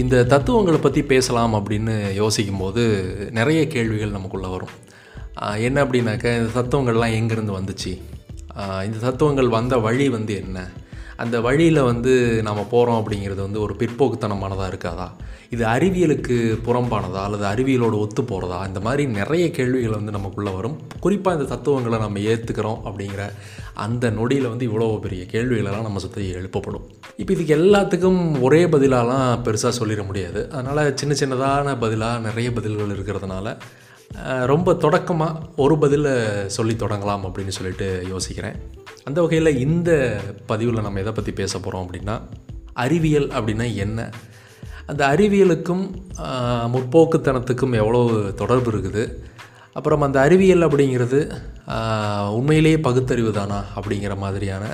இந்த தத்துவங்களை பற்றி பேசலாம் அப்படின்னு யோசிக்கும் போது நிறைய கேள்விகள் நமக்குள்ளே வரும். என்ன அப்படின்னாக்க இந்த தத்துவங்கள்லாம் எங்கேருந்து வந்துச்சு? இந்த தத்துவங்கள் வந்த வழி வந்து என்ன? அந்த வழியில் வந்து நம்ம போகிறோம் அப்படிங்கிறது வந்து ஒரு பிற்போக்குத்தனமானதாக இருக்காதா? இது அறிவியலுக்கு புறம்பானதா? அல்லது அறிவியலோடு ஒத்து போகிறதா இந்த மாதிரி நிறைய கேள்விகள் வந்து நமக்குள்ளே வரும். குறிப்பாக இந்த தத்துவங்களை நம்ம ஏற்றுக்கிறோம் அப்படிங்கிற அந்த நொடியில் வந்து இவ்வளோ பெரிய கேள்விகளெல்லாம் நம்ம சுற்றி எழுப்பப்படும். இப்போ இதுக்கு எல்லாத்துக்கும் ஒரே பதிலாலாம் பெருசாக சொல்லிட முடியாது. அதனால் சின்ன சின்னதான பதிலாக நிறைய பதில்கள் இருக்கிறதுனால ரொம்ப தொடக்கமாக ஒரு பதிலை சொல்லி தொடங்கலாம் அப்படின்னு சொல்லிட்டு யோசிக்கிறேன். அந்த வகையில் இந்த பதிவில் நம்ம எதை பற்றி பேச போகிறோம் அப்படின்னா அறிவியல் அப்படின்னா என்ன? அந்த அறிவியலுக்கும் முற்போக்குத்தனத்துக்கும் எவ்வளோ தொடர்பு இருக்குது? அப்புறம் அந்த அறிவியல் அப்படிங்கிறது உண்மையிலேயே பகுத்தறிவு தானா அப்படிங்கிற மாதிரியான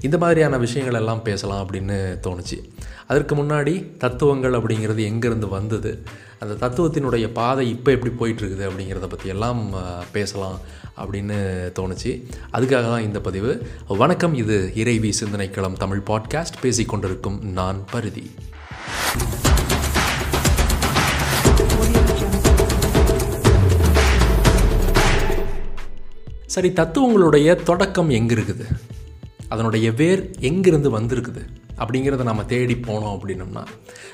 இந்த மாதிரியான விஷயங்கள் எல்லாம் பேசலாம் அப்படின்னு தோணுச்சு. அதற்கு முன்னாடி தத்துவங்கள் அப்படிங்கிறது எங்கேருந்து வந்தது? அந்த தத்துவத்தினுடைய பாதை இப்போ எப்படி போயிட்டுருக்குது அப்படிங்கிறத பற்றி எல்லாம் பேசலாம் அப்படின்னு தோணுச்சு. அதுக்காக தான் இந்த பதிவு. வணக்கம் இது இறைவி சிந்தனைக்களம் தமிழ் பாட்காஸ்ட். பேசிக்கொண்டிருக்கும் நான் பருதி. சரி தத்துவங்களுடைய தொடக்கம் எங்கே இருக்குது அதனுடைய வேர் எங்கிருந்து வந்திருக்குது? அப்படிங்கிறத நம்ம தேடி போனோம் அப்படின்னம்னா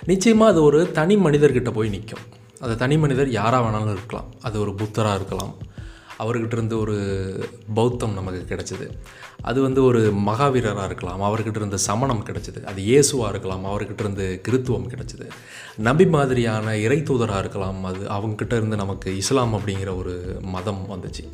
நிச்சயமாக அது ஒரு தனி மனிதர்கிட்ட போய் நிற்கும் அந்த தனி மனிதர் யாராக வேணாலும் இருக்கலாம். அது ஒரு புத்தராக இருக்கலாம். அவர்கிட்ட இருந்து ஒரு பௌத்தம் நமக்கு கிடைச்சிது. அது வந்து ஒரு மகாவீரராக இருக்கலாம். அவர்கிட்ட இருந்து சமணம் கிடைச்சிது. அது இயேசுவாக இருக்கலாம். அவர்கிட்ட இருந்து கிறித்துவம் கிடைச்சிது. நபி மாதிரியான இறை தூதராக இருக்கலாம். அது அவங்ககிட்ட இருந்து நமக்கு இஸ்லாம் அப்படிங்கிற ஒரு மதம் வந்துச்சு.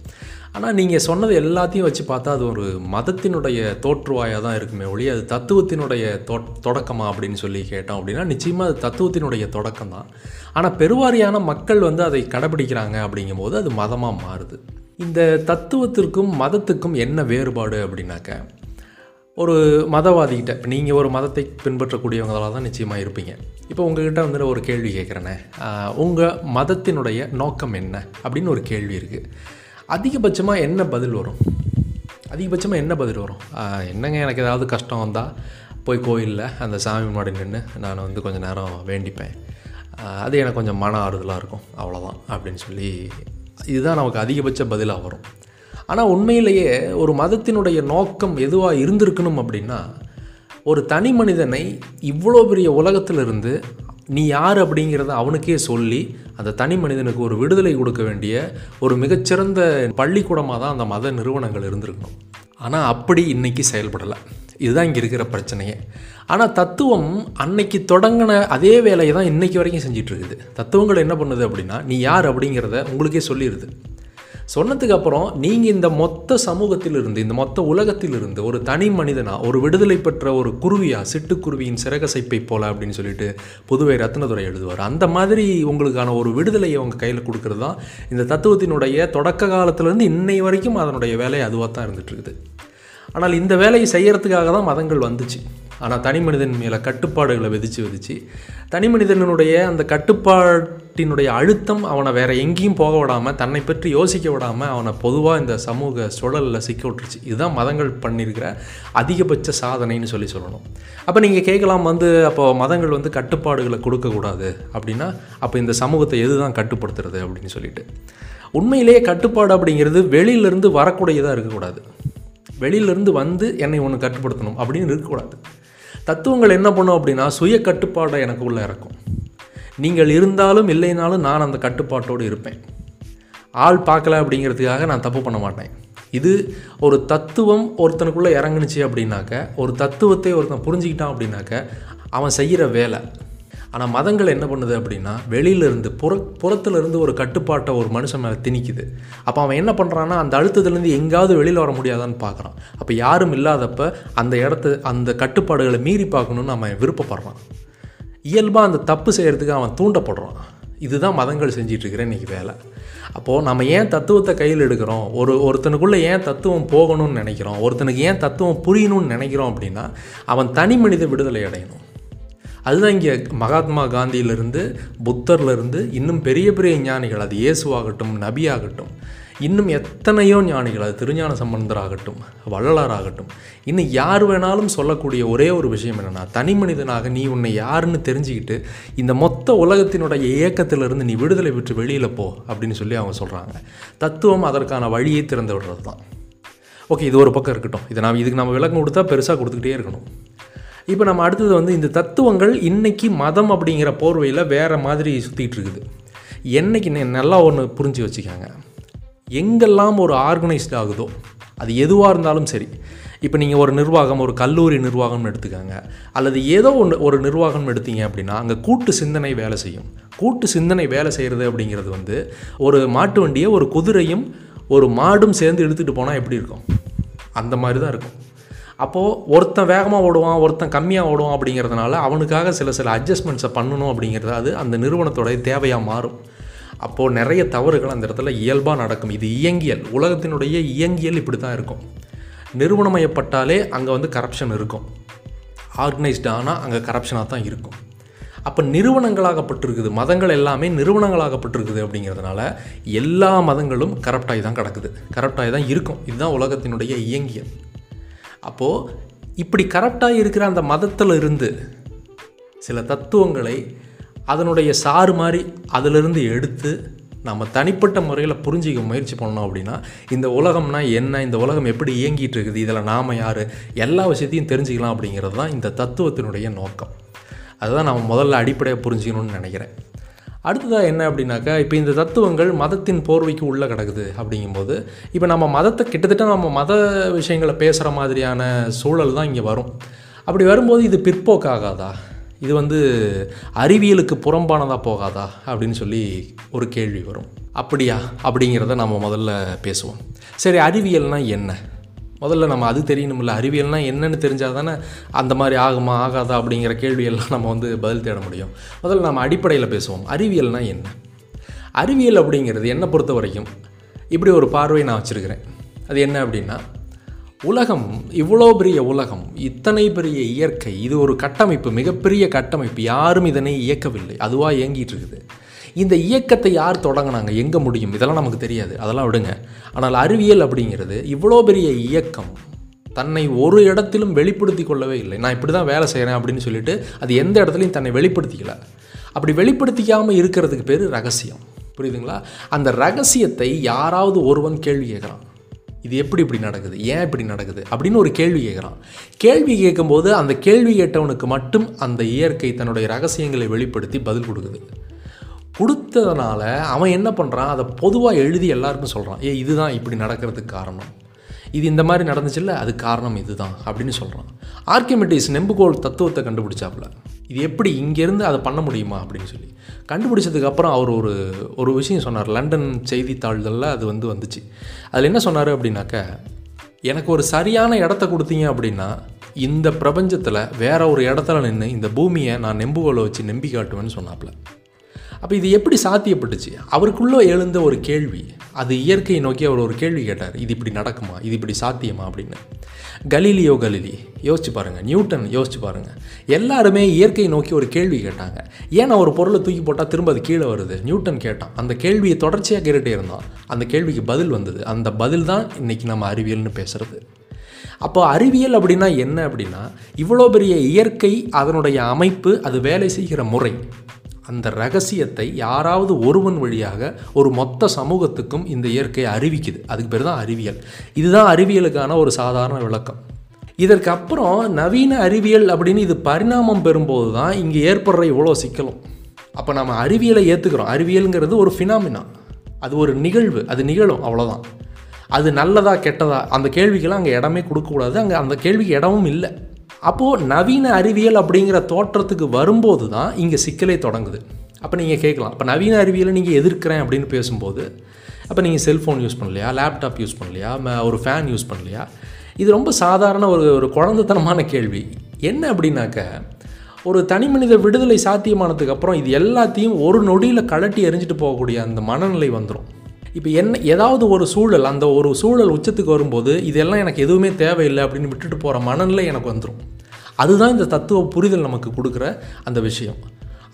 ஆனால் நீங்கள் சொன்னது எல்லாத்தையும் வச்சு பார்த்தா அது ஒரு மதத்தினுடைய தோற்றுவாயாக தான் இருக்குமே ஒழி அது தத்துவத்தினுடைய தொ தொடக்கமா அப்படின்னு சொல்லி கேட்டோம் அப்படின்னா நிச்சயமாக அது தத்துவத்தினுடைய தொடக்கம் தான் ஆனால் பெருவாரியான மக்கள் வந்து அதை கடைபிடிக்கிறாங்க அப்படிங்கும்போது அது மதமாக மாறுது. இந்த தத்துவத்திற்கும் மதத்துக்கும் என்ன வேறுபாடு அப்படின்னாக்க ஒரு மதவாதிகிட்ட இப்போ நீங்கள் ஒரு மதத்தை பின்பற்றக்கூடியவங்களாக தான் நிச்சயமாக இருப்பீங்க. இப்போ உங்ககிட்ட வந்துட்டு ஒரு கேள்வி கேட்குறேனே உங்கள் மதத்தினுடைய நோக்கம் என்ன அப்படின்னு ஒரு கேள்வி இருக்குது அதிகபட்சமாக என்ன பதில் வரும்? அதிகபட்சமாக என்ன பதில் வரும்? என்னங்க எனக்கு ஏதாவது கஷ்டம் வந்தால் போய் கோயிலில் அந்த சாமி முன்னாடி நின்று நான் வந்து கொஞ்சம் நேரம் வேண்டிப்பேன். அது எனக்கு கொஞ்சம் மன ஆறுதலாக இருக்கும். அவ்வளோதான் அப்படின்னு சொல்லி இதுதான் நமக்கு அதிகபட்ச பதிலாக வரும். ஆனால் உண்மையிலேயே ஒரு மதத்தினுடைய நோக்கம் எதுவாக இருந்திருக்கணும் அப்படின்னா ஒரு தனி மனிதனை இவ்வளோ பெரிய உலகத்திலிருந்து நீ யார் அப்படிங்கிறத அவனுக்கே சொல்லி அந்த தனி மனிதனுக்கு ஒரு விடுதலை கொடுக்க வேண்டிய ஒரு மிகச்சிறந்த பள்ளிக்கூடமாக தான் அந்த மத நிறுவனங்கள் இருந்திருக்கணும். ஆனால் அப்படி இன்றைக்கி செயல்படலை. இதுதான் இங்கே இருக்கிற பிரச்சனையே. ஆனால் தத்துவம் அன்னைக்கு தொடங்கின அதே வேலையை தான் இன்றைக்கி வரைக்கும் செஞ்சிட்ருக்குது தத்துவங்கள் என்ன பண்ணுது அப்படின்னா நீ யார் அப்படிங்கிறத உங்களுக்கே சொல்லிடுது சொன்னதுக்கு அப்புறம் நீங்கள் இந்த மொத்த சமூகத்திலிருந்து இந்த மொத்த உலகத்திலிருந்து ஒரு தனி மனிதனாக ஒரு விடுதலை பெற்ற ஒரு குருவியா சிட்டுக்குருவியின் சிறகசைப்பை போல அப்படின்னு சொல்லிட்டு புதுவை ரத்னதுரை எழுதுவார். அந்த மாதிரி உங்களுக்கான ஒரு விடுதலையை உங்கள் கையில் கொடுக்கறது தான் இந்த தத்துவத்தினுடைய தொடக்க காலத்திலேருந்து இன்னை வரைக்கும் அதனுடைய வேலை அதுவாக தான் இருந்துகிட்ருக்குது ஆனால் இந்த வேலையை செய்கிறதுக்காக தான் மதங்கள் வந்துச்சு. ஆனால் தனி மனிதன் மேலே கட்டுப்பாடுகளை விதித்து விதித்து தனி மனிதனுடைய அந்த கட்டுப்பாட்டினுடைய அழுத்தம் அவனை வேற எங்கேயும் போக விடாமல் தன்னை பற்றி யோசிக்க விடாமல் அவனை பொதுவாக இந்த சமூக சூழலில் சிக்க விட்டுருச்சு. இதுதான் மதங்கள் பண்ணியிருக்கிற அதிகபட்ச சாதனைன்னு சொல்லி சொல்லணும். அப்போ நீங்கள் கேட்கலாம் வந்து அப்போ மதங்கள் வந்து கட்டுப்பாடுகளை கொடுக்கக்கூடாது அப்படின்னா அப்போ இந்த சமூகத்தை எது தான் கட்டுப்படுத்துறது அப்படின்னு சொல்லிட்டு. உண்மையிலேயே கட்டுப்பாடு அப்படிங்கிறது வெளியிலேருந்து வரக்கூடியதாக இருக்கக்கூடாது. வெளியிலேருந்து வந்து என்னை ஒன்று கட்டுப்படுத்தணும் அப்படின்னு இருக்கக்கூடாது. தத்துவங்கள் என்ன பண்ணும் அப்படின்னா சுய கட்டுப்பாடை எனக்கு உள்ளே இறக்கும். நீங்கள் இருந்தாலும் இல்லைனாலும் நான் அந்த கட்டுப்பாட்டோடு இருப்பேன். ஆள் பார்க்கல அப்படிங்கிறதுக்காக நான் தப்பு பண்ண மாட்டேன். இது ஒரு தத்துவம் ஒருத்தனுக்குள்ளே இறங்குனுச்சு அப்படின்னாக்க ஒரு தத்துவத்தை ஒருத்தன் புரிஞ்சுக்கிட்டான் அப்படின்னாக்க அவன் செய்கிற வேலை. ஆனால் மதங்கள் என்ன பண்ணுது அப்படின்னா வெளியிலேருந்து புற புறத்துலேருந்து ஒரு கட்டுப்பாட்டை ஒரு மனுஷன் மேலே திணிக்குது. அப்போ அவன் என்ன பண்ணுறான்னா அந்த அழுத்தத்துலேருந்து எங்காவது வெளியில் வர முடியாதான்னு பார்க்குறான் அப்போ யாரும் இல்லாதப்ப அந்த இடத்த அந்த கட்டுப்பாடுகளை மீறி பார்க்கணுன்னு அவன் விருப்பப்படுறான். இயல்பாக அந்த தப்பு செய்கிறதுக்கு அவன் தூண்டப்படுறான். இதுதான் மதங்கள் செஞ்சிட்டு இன்றைக்கி வேலை. அப்போது நம்ம ஏன் தத்துவத்தை கையில் எடுக்கிறோம்? ஒரு ஒருத்தனுக்குள்ளே ஏன் தத்துவம் போகணும்னு நினைக்கிறோம்? ஒருத்தனுக்கு ஏன் தத்துவம் புரியணும்னு நினைக்கிறோம் அப்படின்னா அவன் தனி மனித விடுதலை அடையணும். அதுதான் இங்கே மகாத்மா காந்தியிலிருந்து புத்தர்லேருந்து இன்னும் பெரிய பெரிய ஞானிகள் அது இயேசுவாகட்டும் நபியாகட்டும் இன்னும் எத்தனையோ ஞானிகள் அது திருஞான சம்பந்தராகட்டும் வள்ளலாராகட்டும். இன்னும் யார் வேணாலும் சொல்லக்கூடிய ஒரே ஒரு விஷயம் என்னென்னா தனி மனிதனாக நீ உன்னை யாருன்னு தெரிஞ்சுக்கிட்டு இந்த மொத்த உலகத்தினுடைய இயக்கத்திலிருந்து நீ விடுதலை பெற்று வெளியில் போ அப்படின்னு சொல்லி அவங்க சொல்கிறாங்க தத்துவம் அதற்கான வழியை திறந்து விடுறது தான் ஓகே இது ஒரு பக்கம் இருக்கட்டும். இதை நாம் இதுக்கு நம்ம விளக்கம் கொடுத்தா பெருசாக கொடுத்துக்கிட்டே இருக்கணும். இப்போ நம்ம அடுத்தது வந்து இந்த தத்துவங்கள் இன்றைக்கி மதம் அப்படிங்கிற போர்வையில் வேறு மாதிரி சுற்றிகிட்டு இருக்குது. என்னைக்கு நல்லா ஒன்று புரிஞ்சு வச்சுக்காங்க. எங்கெல்லாம் ஒரு ஆர்கனைஸ்ட் ஆகுதோ அது எதுவாக இருந்தாலும் சரி. இப்போ நீங்கள் ஒரு நிர்வாகம் ஒரு கல்லூரி நிர்வாகம்னு எடுத்துக்காங்க. அல்லது ஏதோ ஒன்று ஒரு நிர்வாகம் எடுத்தீங்க அப்படின்னா அங்கே கூட்டு சிந்தனை வேலை செய்யும். கூட்டு சிந்தனை வேலை செய்கிறது அப்படிங்கிறது வந்து ஒரு மாட்டு வண்டியை ஒரு குதிரையும் ஒரு மாடும் சேர்ந்து இழுத்துட்டு போனால் எப்படி இருக்கும்? அந்த மாதிரி தான் இருக்கும். அப்போது ஒருத்தன் வேகமாக ஓடுவான் ஒருத்தன் கம்மியாக ஓடுவான் அப்படிங்கிறதுனால அவனுக்காக சில சில அட்ஜஸ்ட்மெண்ட்ஸை பண்ணணும் அப்படிங்கிறது அது அந்த நிறுவனத்தோடைய தேவையாக மாறும். அப்போது நிறைய தவறுகள் அந்த இடத்துல இயல்பாக நடக்கும். இது இயங்கியல். உலகத்தினுடைய இயங்கியல் இப்படி தான் இருக்கும். நிறுவனமயப்பட்டாலே அங்கே வந்து கரப்ஷன் இருக்கும். ஆர்கனைஸ்டு ஆனால் அங்கே கரப்ஷனாக தான் இருக்கும். அப்போ நிறுவனங்களாகப்பட்டிருக்குது. மதங்கள் எல்லாமே நிறுவனங்களாகப்பட்டிருக்குது அப்படிங்கிறதுனால எல்லா மதங்களும் கரப்டாகி தான் கிடக்குது. கரப்டாகி தான் இருக்கும். இதுதான் உலகத்தினுடைய இயங்கியல். அப்போது இப்படி கரப்டாக இருக்கிற அந்த மதத்தில் இருந்து சில தத்துவங்களை அதனுடைய சாறு மாதிரி அதிலிருந்து எடுத்து நம்ம தனிப்பட்ட முறையில் புரிஞ்சிக்க முயற்சி பண்ணோம் அப்படின்னா இந்த உலகம்னா என்ன இந்த உலகம் எப்படி இயங்கிட்டு இருக்குது இதில் நாம் யார் எல்லா விஷயத்தையும் தெரிஞ்சுக்கலாம் அப்படிங்கிறது தான் இந்த தத்துவத்தினுடைய நோக்கம். அதுதான் நம்ம முதல்ல அடிப்படையாக புரிஞ்சுக்கணும்னு நினைக்கிறேன். அடுத்ததாக என்ன அப்படின்னாக்கா இப்போ இந்த தத்துவங்கள் மதத்தின் போர்வைக்கு உள்ளே கிடக்குது அப்படிங்கும்போது இப்போ நம்ம மதத்தை கிட்டத்தட்ட நம்ம மத விஷயங்களை பேசுகிற மாதிரியான சூழல் தான் இங்கே வரும். அப்படி வரும்போது இது பிற்போக்காகாதா? இது வந்து அறிவியலுக்கு புறம்பானதாக போகாதா? அப்படின்னு சொல்லி ஒரு கேள்வி வரும். அப்படியா? அப்படிங்கிறத நம்ம முதல்ல பேசுவோம். சரி அறிவியல்னால் என்ன? முதல்ல நம்ம அது தெரியணும்ல. அறிவியல்னால் என்னன்னு தெரிஞ்சால் தானே அந்த மாதிரி ஆகுமா ஆகாதா அப்படிங்கிற கேள்வியெல்லாம் நம்ம வந்து பதில் தேட முடியும். முதல்ல நம்ம அடிப்படையில் பேசுவோம். அறிவியல்னால் என்ன? அறிவியல் அப்படிங்கிறது என்னை பொறுத்த வரைக்கும் இப்படி ஒரு பார்வை நான் வச்சுருக்கிறேன். அது என்ன அப்படின்னா உலகம் இவ்வளோ பெரிய உலகம் இத்தனை பெரிய இயற்கை இது ஒரு கட்டமைப்பு மிகப்பெரிய கட்டமைப்பு. யாரும் இதனை இயக்கவில்லை. அதுவாக இயங்கிட்டு இருக்குது. இந்த இயக்கத்தை யார் தொடங்கினாங்க? எங்கே முடியும்? இதெல்லாம் நமக்கு தெரியாது. அதெல்லாம் விடுங்க. ஆனால் அறிவியல் அப்படிங்கிறது இவ்வளோ பெரிய இயக்கம் தன்னை ஒரு இடத்திலும் வெளிப்படுத்தி கொள்ளவே இல்லை. நான் இப்படி தான் வேலை செய்கிறேன் அப்படின்னு சொல்லிட்டு அது எந்த இடத்துலையும் தன்னை வெளிப்படுத்திக்கல. அப்படி வெளிப்படுத்திக்காமல் இருக்கிறதுக்கு பேர் ரகசியம். புரியுதுங்களா? அந்த ரகசியத்தை யாராவது ஒருவன் கேள்வி கேட்குறான். இது எப்படி இப்படி நடக்குது? ஏன் இப்படி நடக்குது? அப்படின்னு ஒரு கேள்வி கேட்குறான். கேள்வி கேட்கும்போது அந்த கேள்வி கேட்டவனுக்கு மட்டும் அந்த இயற்கை தன்னுடைய ரகசியங்களை வெளிப்படுத்தி பதில் கொடுக்குது. கொடுத்ததுனால அவன் என்ன பண்ணுறான் அதை பொதுவாக எழுதி எல்லாருக்கும் சொல்கிறான் ஏ இதுதான் இப்படி நடக்கிறதுக்கு காரணம். இது இந்த மாதிரி நடந்துச்சுல்ல அது காரணம் இதுதான் அப்படின்னு சொல்கிறான் ஆர்கிமெட்டிஸ் நெம்புகோல் தத்துவத்தை கண்டுபிடிச்சாப்புல. இது எப்படி இங்கேருந்து அதை பண்ண முடியுமா அப்படின்னு சொல்லி. கண்டுபிடிச்சதுக்கப்புறம் அவர் ஒரு ஒரு விஷயம் சொன்னார். லண்டன் செய்தித்தாள்களில் அது வந்து வந்துச்சு. அதில் என்ன சொன்னார் அப்படின்னாக்க எனக்கு ஒரு சரியான இடத்த கொடுத்தீங்க அப்படின்னா இந்த பிரபஞ்சத்தில் வேற ஒரு இடத்துல நின்று இந்த பூமியை நான் நெம்புகோலை வச்சு நம்பி காட்டுவேன்னு சொன்னாப்புல. அப்போ இது எப்படி சாத்தியப்பட்டுச்சு? அவருக்குள்ளே எழுந்த ஒரு கேள்வி அது இயற்கையை நோக்கி அவர் ஒரு கேள்வி கேட்டார் இது இப்படி நடக்குமா? இது இப்படி சாத்தியமா? அப்படின்னு. கலீலியோ கலிலி யோசிச்சு பாருங்கள் நியூட்டன் யோசிச்சு பாருங்கள் எல்லாருமே இயற்கையை நோக்கி ஒரு கேள்வி கேட்டாங்க. ஏன் ஒரு பொருளை தூக்கி போட்டால் திரும்ப அது கீழே வருது? நியூட்டன் கேட்டான். அந்த கேள்வியை தொடர்ச்சியாக கேட்டுகிட்டே இருந்தான். அந்த கேள்விக்கு பதில் வந்தது. அந்த பதில் தான் இன்றைக்கி நம்ம அறிவியல்னு பேசுகிறது அப்போ அறிவியல் அப்படின்னா என்ன அப்படின்னா இவ்வளோ பெரிய இயற்கை அதனுடைய அமைப்பு அது வேலை செய்கிற முறை. அந்த ரகசியத்தை யாராவது ஒருவன் வழியாக ஒரு மொத்த சமூகத்துக்கும் இந்த இயற்கையை அறிவிக்குது. அதுக்கு பேர் தான் அறிவியல். இதுதான் அறிவியலுக்கான ஒரு சாதாரண விளக்கம். இதற்கு அப்புறம் நவீன அறிவியல் அப்படின்னு இது பரிணாமம் பெறும்போது தான் இங்கே ஏற்படுற இவ்வளோ சிக்கலும். அப்போ நம்ம அறிவியலை ஏற்றுக்கிறோம் அறிவியலுங்கிறது ஒரு ஃபினாமினா அது ஒரு நிகழ்வு. அது நிகழும். அவ்வளோதான் அது நல்லதா கெட்டதா? அந்த கேள்விக்கெல்லாம் அங்கே இடமே கொடுக்கக்கூடாது. அங்கே அந்த கேள்விக்கு இடமும் இல்லை. அப்போது நவீன அறிவியல் அப்படிங்கிற தோற்றத்துக்கு வரும்போது தான் இங்கே சிக்கலே தொடங்குது. அப்போ நீங்கள் கேட்கலாம் இப்போ நவீன அறிவியலை நீங்கள் எதிர்க்கிறேன் அப்படின்னு பேசும்போது அப்போ நீங்கள் செல்ஃபோன் யூஸ் பண்ணலையா லேப்டாப் யூஸ் பண்ணலையா ஒரு ஃபேன் யூஸ் பண்ணலையா? இது ரொம்ப சாதாரண ஒரு ஒரு குழந்தைத்தனமான கேள்வி. என்ன அப்படின்னாக்க ஒரு தனி மனித விடுதலை சாத்தியமானதுக்கு அப்புறம் இது எல்லாத்தையும் ஒரு நொடியில் கழட்டி எரிஞ்சிட்டு போகக்கூடிய அந்த மனநிலை வந்துடும் இப்போ என்ன ஏதாவது ஒரு சூழல் அந்த ஒரு சூழல் உச்சத்துக்கு வரும்போது இதெல்லாம் எனக்கு எதுவுமே தேவையில்லை அப்படின்னு விட்டுட்டு போகிற மனநிலை எனக்கு வந்துடும் அதுதான் இந்த தத்துவ புரிதல் நமக்கு கொடுக்குற அந்த விஷயம்.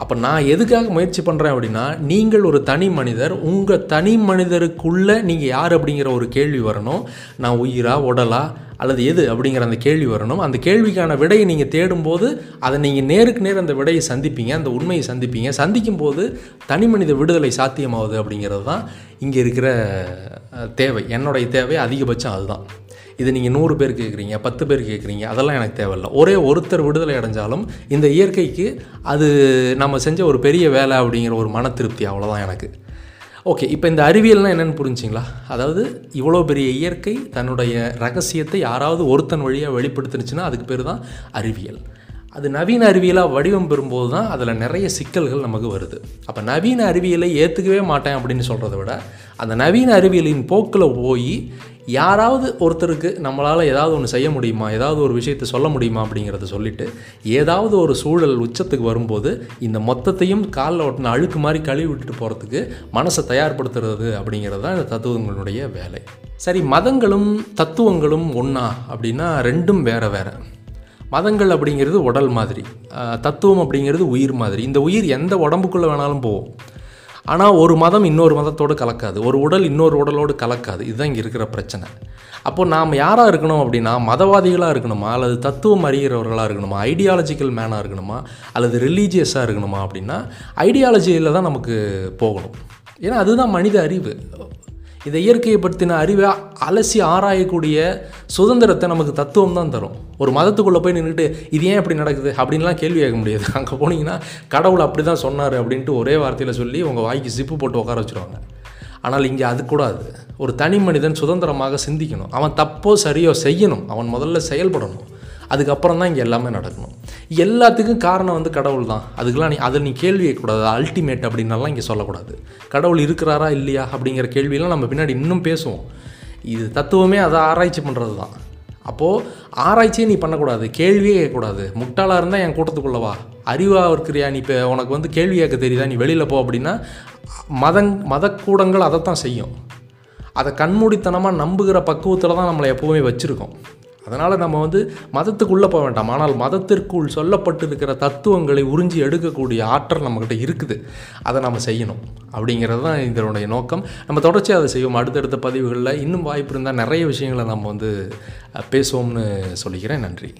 அப்போ நான் எதுக்காக முயற்சி பண்ணுறேன் அப்படின்னா நீங்கள் ஒரு தனி மனிதர் உங்கள் தனி மனிதருக்குள்ளே நீங்கள் யார் அப்படிங்கிற ஒரு கேள்வி வரணும். நான் உயிரா உடலா அல்லது எது அப்படிங்கிற அந்த கேள்வி வரணும். அந்த கேள்விக்கான விடையை நீங்கள் தேடும்போது அதை நீங்கள் நேருக்கு நேர் அந்த விடையை சந்திப்பீங்க அந்த உண்மையை சந்திப்பீங்க. சந்திக்கும் போது தனி மனித விடுதலை சாத்தியமாகுது அப்படிங்கிறது தான் இங்கே இருக்கிற தேவை. என்னுடைய தேவை அதிகபட்சம் அதுதான். இது நீங்கள் நூறு பேர் கேட்குறீங்க பத்து பேர் கேட்குறீங்க அதெல்லாம் எனக்கு தேவையில்ல. ஒரே ஒருத்தர் விடுதலை அடைஞ்சாலும் இந்த இயற்கைக்கு அது நம்ம செஞ்ச ஒரு பெரிய வேலை அப்படிங்கிற ஒரு மன திருப்தி அவ்வளோதான் எனக்கு. ஓகே இப்போ இந்த அறிவியல்னால் என்னென்னு புரிஞ்சிங்களா? அதாவது இவ்வளோ பெரிய இயற்கை தன்னுடைய ரகசியத்தை யாராவது ஒருத்தன் வழியாக வெளிப்படுத்துனுச்சுன்னா அதுக்கு பேர் தான் அறிவியல். அது நவீன அறிவியலாக வடிவம் பெறும்போது தான் அதில் நிறைய சிக்கல்கள் நமக்கு வருது. அப்போ நவீன அறிவியலை ஏற்றுக்கவே மாட்டேன் அப்படின்னு சொல்கிறத விட அந்த நவீன அறிவியலின் போக்கில் போய் யாராவது ஒருத்தருக்கு நம்மளால் ஏதாவது ஒன்று செய்ய முடியுமா ஏதாவது ஒரு விஷயத்தை சொல்ல முடியுமா அப்படிங்கிறத சொல்லிட்டு ஏதாவது ஒரு சூழல் உச்சத்துக்கு வரும்போது இந்த மொத்தத்தையும் காலில் ஒட்டின அழுக்கு மாதிரி கழுவி விட்டுட்டு போகிறதுக்கு மனசை தயார்படுத்துறது அப்படிங்கிறது தான் இந்த தத்துவங்களுடைய வேலை. சரி மதங்களும் தத்துவங்களும் ஒன்றா அப்படின்னா ரெண்டும் வேறு வேறு. மதங்கள் அப்படிங்கிறது உடல் மாதிரி தத்துவம் அப்படிங்கிறது உயிர் மாதிரி. இந்த உயிர் எந்த உடம்புக்குள்ளே வேணாலும் போகும். ஆனால் ஒரு மதம் இன்னொரு மதத்தோடு கலக்காது. ஒரு உடல் இன்னொரு உடலோடு கலக்காது. இதுதான் இங்கே இருக்கிற பிரச்சனை. அப்போது நாம் யாராக இருக்கணும் அப்படின்னா மதவாதிகளாக இருக்கணுமா அல்லது தத்துவம் அறிகிறவர்களாக இருக்கணுமா ஐடியாலஜிக்கல் மேனாக இருக்கணுமா அல்லது ரிலீஜியஸாக இருக்கணுமா அப்படின்னா ஐடியாலஜியில் தான் நமக்கு போகணும். ஏன்னா அதுதான் மனித அறிவு. இந்த இயற்கையை பற்றின அறிவை அலசி ஆராயக்கூடிய சுதந்திரத்தை நமக்கு தத்துவம் தான் தரும். ஒரு மதத்துக்குள்ளே போய் நின்றுட்டு இது ஏன் இப்படி நடக்குது? அப்படின்லாம் கேள்வி கேட்க முடியாது. அங்கே போனீங்கன்னா கடவுள் அப்படி தான் சொன்னார் அப்படின்ட்டு ஒரே வார்த்தையில் சொல்லி உங்கள் வாய்க்கு சிப்பு போட்டு உட்கார வச்சுருவாங்க. ஆனால் இங்கே அது கூடாது. ஒரு தனி மனிதன் சுதந்திரமாக சிந்திக்கணும். அவன் தப்போ சரியோ செய்யணும். அவன் முதல்ல செயல்படணும். அதுக்கப்புறம் தான் இங்கே எல்லாமே நடக்கணும். எல்லாத்துக்கும் காரணம் வந்து கடவுள் தான். அதுக்கெல்லாம் நீ அதில் நீ கேள்வி கூடாது அல்டிமேட் அப்படின்னலாம் இங்கே சொல்லக்கூடாது. கடவுள் இருக்கிறாரா இல்லையா அப்படிங்கிற கேள்வியெல்லாம் நம்ம பின்னாடி இன்னும் பேசுவோம். இது தத்துவமே அதை ஆராய்ச்சி பண்ணுறது தான். அப்போது ஆராய்ச்சியே நீ பண்ணக்கூடாது. கேள்வியே கேட்கக்கூடாது. முட்டாளாக இருந்தால் என் கூட்டத்துக்குள்ளவா அறிவாக இருக்கிறியா நீ இப்போ உனக்கு வந்து கேள்வி கேட்க தெரியுதா? நீ வெளியில் போ அப்படின்னா மதங் மதக்கூடங்கள் அதைத்தான் செய்யும். அதை கண்மூடித்தனமாக நம்புகிற பக்குவத்தில் தான் நம்மளை எப்போவுமே வச்சுருக்கோம். அதனால் நம்ம வந்து மதத்துக்குள்ளே போக வேண்டாம். ஆனால் மதத்திற்குள் சொல்லப்பட்டிருக்கிற தத்துவங்களை உறிஞ்சி எடுக்கக்கூடிய ஆற்றல் நம்மக்கிட்ட இருக்குது. அதை நம்ம செய்யணும். அப்படிங்கிறது தான் இதனுடைய நோக்கம். நம்ம தொடர்ச்சியாக அதை செய்வோம். அடுத்தடுத்த பதிவுகளில் இன்னும் வாய்ப்பு இருந்தால் நிறைய விஷயங்களை நம்ம வந்து பேசுவோம்னு சொல்லிக்கிறேன். நன்றி.